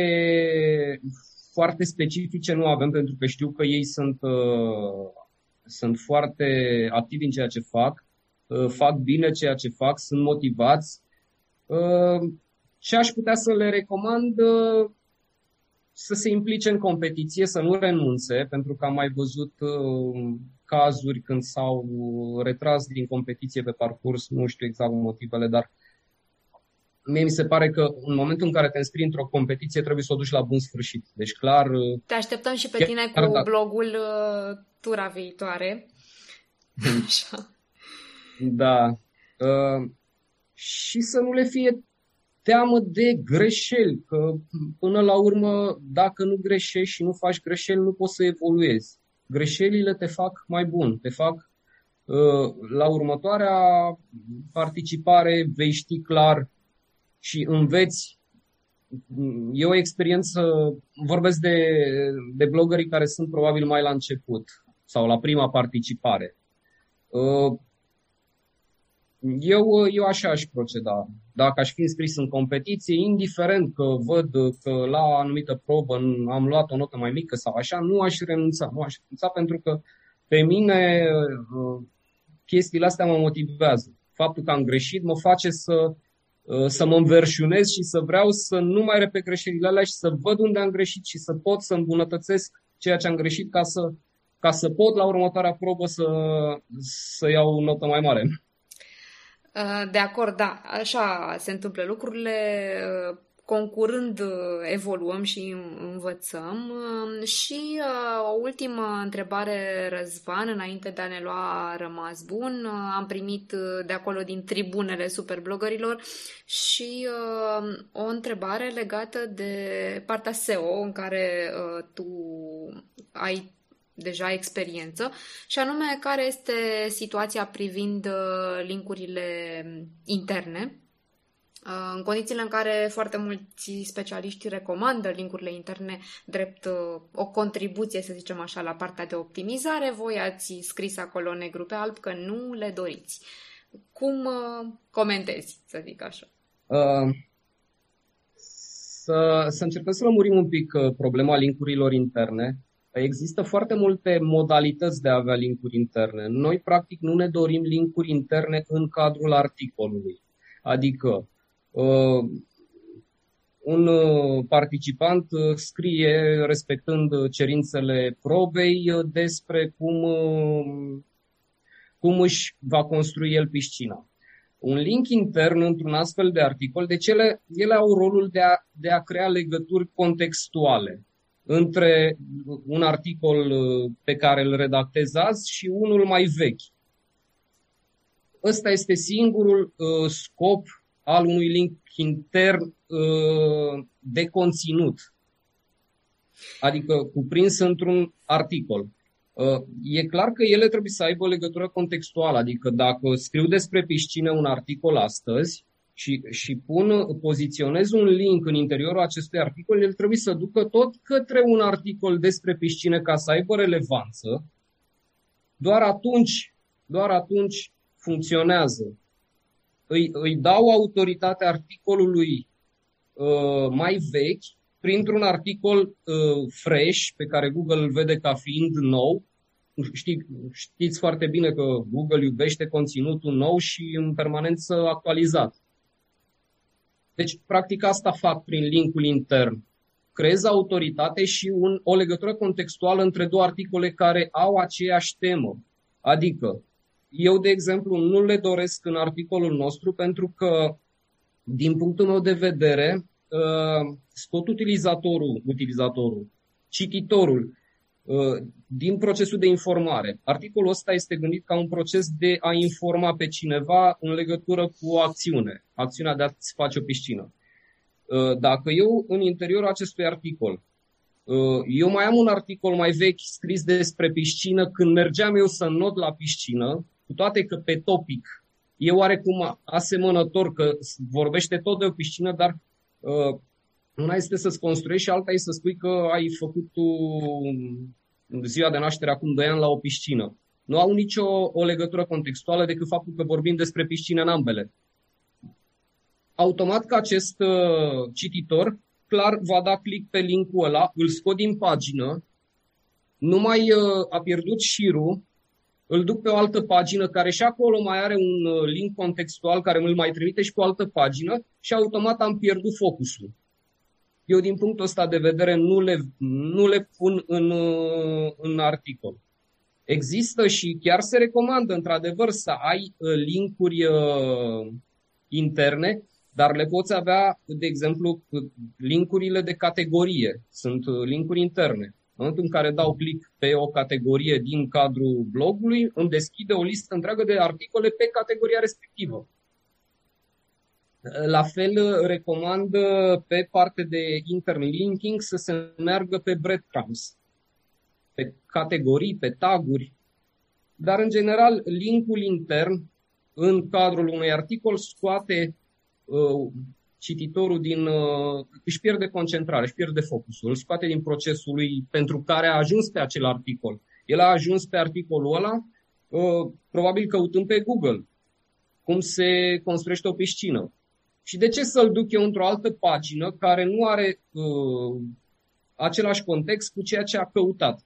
foarte specifice nu avem, pentru că știu că ei sunt uh, sunt foarte activi în ceea ce fac, uh, fac bine ceea ce fac, sunt motivați. Uh, ce aș putea să le recomand? Uh, să se implice în competiție, să nu renunțe, pentru că am mai văzut cazuri când s-au retras din competiție pe parcurs, nu știu exact motivele, dar mie mi se pare că în momentul în care te înscrii într-o competiție trebuie să o duci la bun sfârșit. Deci clar... Te așteptăm și pe tine cu da. blogul tura viitoare. Așa. Da. Uh, și să nu le fie teamă de greșeli, că până la urmă, dacă nu greșești și nu faci greșeli, nu poți să evoluezi. Greșelile te fac mai bun, te fac uh, la următoarea participare vei ști clar și înveți. E o experiență, vorbesc de, de blogării care sunt probabil mai la început sau la prima participare. Uh, eu, eu așa aș proceda. Dacă aș fi înscris în competiție, indiferent că văd că la o anumită probă am luat o notă mai mică sau așa, nu aș renunța. Nu aș renunța pentru că pe mine uh, chestiile astea mă motivează. Faptul că am greșit mă face să, uh, să mă înverșunez și să vreau să nu mai repet greșelile alea și să văd unde am greșit și să pot să îmbunătățesc ceea ce am greșit ca să ca să pot la următoarea probă să, să iau notă mai mare. Uh, de acord, da, așa se întâmplă lucrurile. Uh, concurând, uh, evoluăm și învățăm. Și o ultimă întrebare, Răzvan, înainte de a ne lua rămas bun. Am primit de acolo din tribunele superblogărilor și o întrebare legată de partea SEO în care tu ai deja experiență, și anume care este situația privind uh, linkurile interne Uh, în condițiile în care foarte mulți specialiști recomandă linkurile interne drept uh, o contribuție, să zicem așa, la partea de optimizare, voi ați scris acolo negru pe alb că nu le doriți. Cum uh, comentezi, să zic așa? Uh, să, să încercăm să lămurim un pic problema linkurilor interne. Există foarte multe modalități de a avea linkuri interne. Noi, practic, nu ne dorim linkuri interne în cadrul articolului. Adică, Uh, un uh, participant uh, scrie, respectând cerințele probei, despre cum, cum își va construi el piscina. Un link intern într-un astfel de articol, deci ele, ele au rolul de a, de a crea legături contextuale între un articol pe care îl redactez azi și unul mai vechi. Ăsta este singurul uh, scop al unui link intern uh, de conținut, adică cuprins într-un articol. Uh, e clar că ele trebuie să aibă o legătură contextuală, adică dacă scriu despre piscine un articol astăzi și, și pun, poziționez un link în interiorul acestui articol, el trebuie să ducă tot către un articol despre piscine ca să aibă relevanță. Doar atunci, doar atunci funcționează îi, îi dau autoritatea articolului uh, mai vechi printr-un articol uh, fresh pe care Google îl vede ca fiind nou. Știi, știți foarte bine că Google iubește conținutul nou și în permanență actualizat. Deci, practic, asta fac prin linkul intern. Creez autoritate și un, o legătură contextuală între două articole care au aceeași temă. Adică, eu, de exemplu, nu le doresc în articolul nostru pentru că, din punctul meu de vedere, uh, scot utilizatorul, utilizatorul, cititorul, uh, din procesul de informare. Articolul ăsta este gândit ca un proces de a informa pe cineva în legătură cu o acțiune, acțiunea de a-ți face o piscină. Uh, dacă eu, în interiorul acestui articol, eu mai am un articol mai vechi scris despre piscină când mergeam eu să not la piscină cu toate că pe topic e oarecum asemănător că vorbește tot de o piscină, dar uh, una este să-ți construiești și alta este să spui că ai făcut tu ziua de naștere acum 2 ani la o piscină. Nu au nicio o legătură contextuală decât faptul că vorbim despre piscine în ambele. Automat că acest uh, cititor clar va da click pe linkul ăla, îl scot din pagină, nu mai uh, a pierdut șirul, îl duc pe o altă pagină care și acolo mai are un uh, link contextual care îl mai trimite și pe o altă pagină și automat am pierdut focusul. Eu din punctul ăsta de vedere nu le, nu le pun în, uh, în articol. Există și chiar se recomandă într-adevăr să ai uh, linkuri interne, dar le poți avea, de exemplu, linkurile de categorie. Sunt linkuri interne. În momentul în care dau click pe o categorie din cadrul blogului, îmi deschide o listă întreagă de articole pe categoria respectivă. La fel, recomand pe parte de interlinking să se meargă pe breadcrumbs, pe categorii, pe taguri, dar în general linkul intern în cadrul unui articol scoate uh, cititorul din, uh, își pierde concentrare, își pierde focusul, îl scoate din procesul lui pentru care a ajuns pe acel articol. El a ajuns pe articolul ăla, uh, probabil căutând pe Google cum se construiește o piscină. Și de ce să-l duc eu într-o altă pagină care nu are uh, același context cu ceea ce a căutat?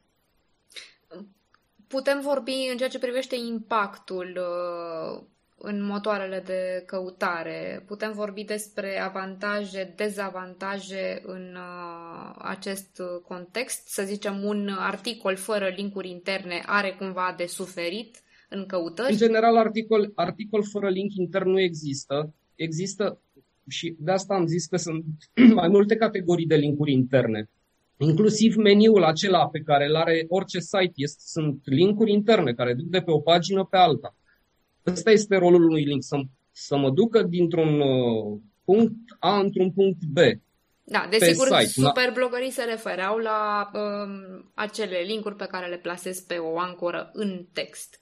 Putem vorbi în ceea ce privește impactul uh, în motoarele de căutare. Putem vorbi despre avantaje, dezavantaje în uh, acest context. Să zicem, un articol fără linkuri interne are cumva de suferit în căutări? În general, articol, articol fără link intern nu există. Există și de asta am zis că sunt mai multe categorii de linkuri interne. Inclusiv meniul acela pe care îl are orice site este, sunt linkuri interne care duc de pe o pagină pe alta. Ăsta este rolul unui link, să, să mă ducă dintr-un uh, punct A într-un punct B. Da, desigur, superblogării se refereau la um, acele linkuri pe care le plasez pe o ancoră în text.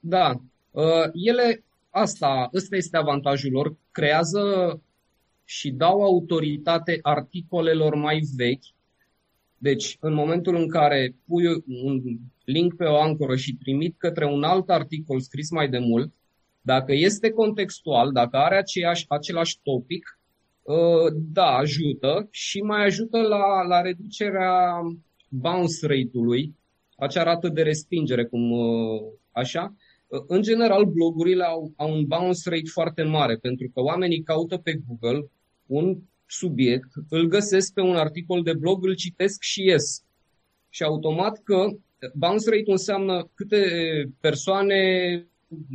Da, uh, ele asta, ăsta este avantajul lor, creează și dau autoritate articolelor mai vechi. Deci, în momentul în care pui un link pe o ancoră și trimit către un alt articol scris mai de mult, dacă este contextual, dacă are aceeași, același topic, uh, da, ajută și mai ajută la, la reducerea bounce rate-ului, acea rată de respingere, cum uh, așa. Uh, în general, blogurile au, au un bounce rate foarte mare, pentru că oamenii caută pe Google un subiect, îl găsesc pe un articol de blog, îl citesc și ies. Și automat că bounce rate înseamnă câte persoane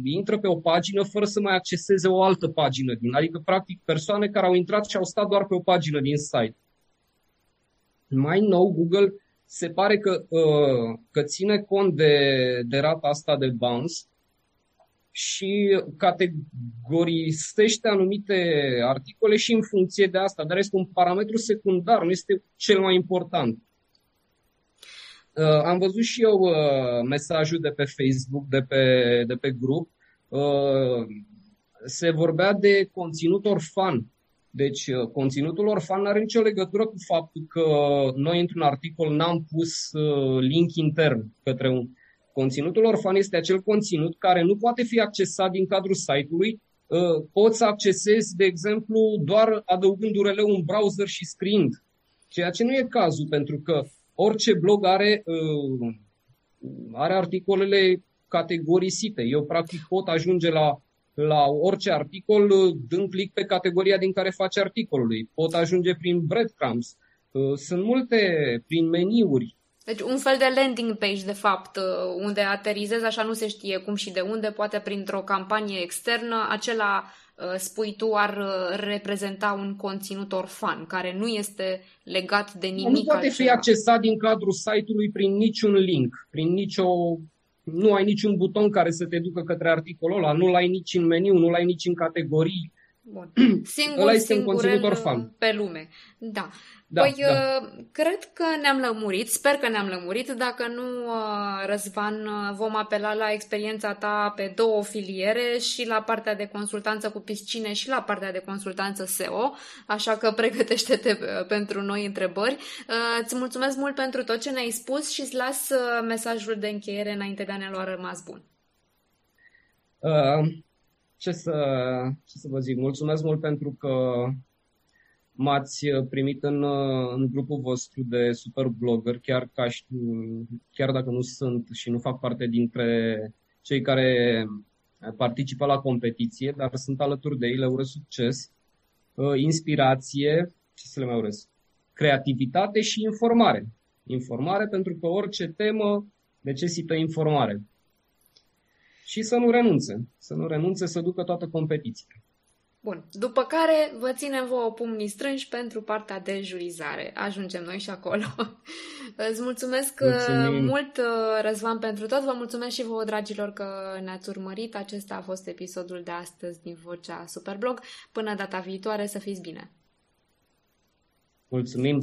intră pe o pagină fără să mai acceseze o altă pagină din, adică practic persoane care au intrat și au stat doar pe o pagină din site. Mai nou, Google se pare că, uh, că ține cont de, de rata asta de bounce și categorisește anumite articole și în funcție de asta, dar este un parametru secundar, nu este cel mai important. Uh, am văzut și eu uh, mesajul de pe Facebook, de pe, de pe grup. Uh, se vorbea de conținut orfan. Deci, uh, conținutul orfan nu are nicio legătură cu faptul că noi într-un articol n-am pus uh, link intern către un. Conținutul orfan este acel conținut care nu poate fi accesat din cadrul site-ului. Uh, poți să accesezi, de exemplu, doar adăugând URL un browser și scriind. Ceea ce nu e cazul, pentru că orice blog are, uh, are articolele categorisite. Eu, practic, pot ajunge la, la orice articol uh, dând click pe categoria din care face articolului. Pot ajunge prin breadcrumbs. Uh, sunt multe, prin meniuri. Deci un fel de landing page, de fapt, unde aterizezi, așa nu se știe cum și de unde, poate printr-o campanie externă, acela Uh, spui tu, ar uh, reprezenta un conținut orfan, care nu este legat de nimic Nu poate altceva. fi accesat din cadrul site-ului prin niciun link, prin nicio... Nu ai niciun buton care să te ducă către articolul ăla, nu-l ai nici în meniu, nu-l ai nici în categorii. Bun. Singur, singur pe lume. Da. Da, păi, da. Uh, cred că ne-am lămurit, sper că ne-am lămurit. Dacă nu, uh, Răzvan, uh, vom apela la experiența ta pe două filiere și la partea de consultanță cu piscine și la partea de consultanță SEO, așa că pregătește-te pentru noi întrebări. Îți mulțumesc mult pentru tot ce ne-ai spus și îți las mesajul de încheiere înainte de a ne lua rămas bun. Uh, ce, să, ce să vă zic? Mulțumesc mult pentru că m-ați uh, primit în, uh, în grupul vostru de super blogger, chiar, ca și, chiar dacă nu sunt și nu fac parte dintre cei care participă la competiție, dar sunt alături de ei, le urez succes, uh, inspirație, ce să le mai urez, creativitate și informare. Informare pentru că orice temă necesită informare. Și să nu renunțe, să nu renunțe să ducă toată competiția. Bun. După care vă ținem vouă pumnii strânși pentru partea de jurizare. Ajungem noi și acolo. Îți mulțumesc uh, Mulțumim. mult, uh, Răzvan, pentru tot. Vă mulțumesc și vouă, dragilor, că ne-ați urmărit. Acesta a fost episodul de astăzi din Vocea Superblog. Până data viitoare, să fiți bine! Mulțumim!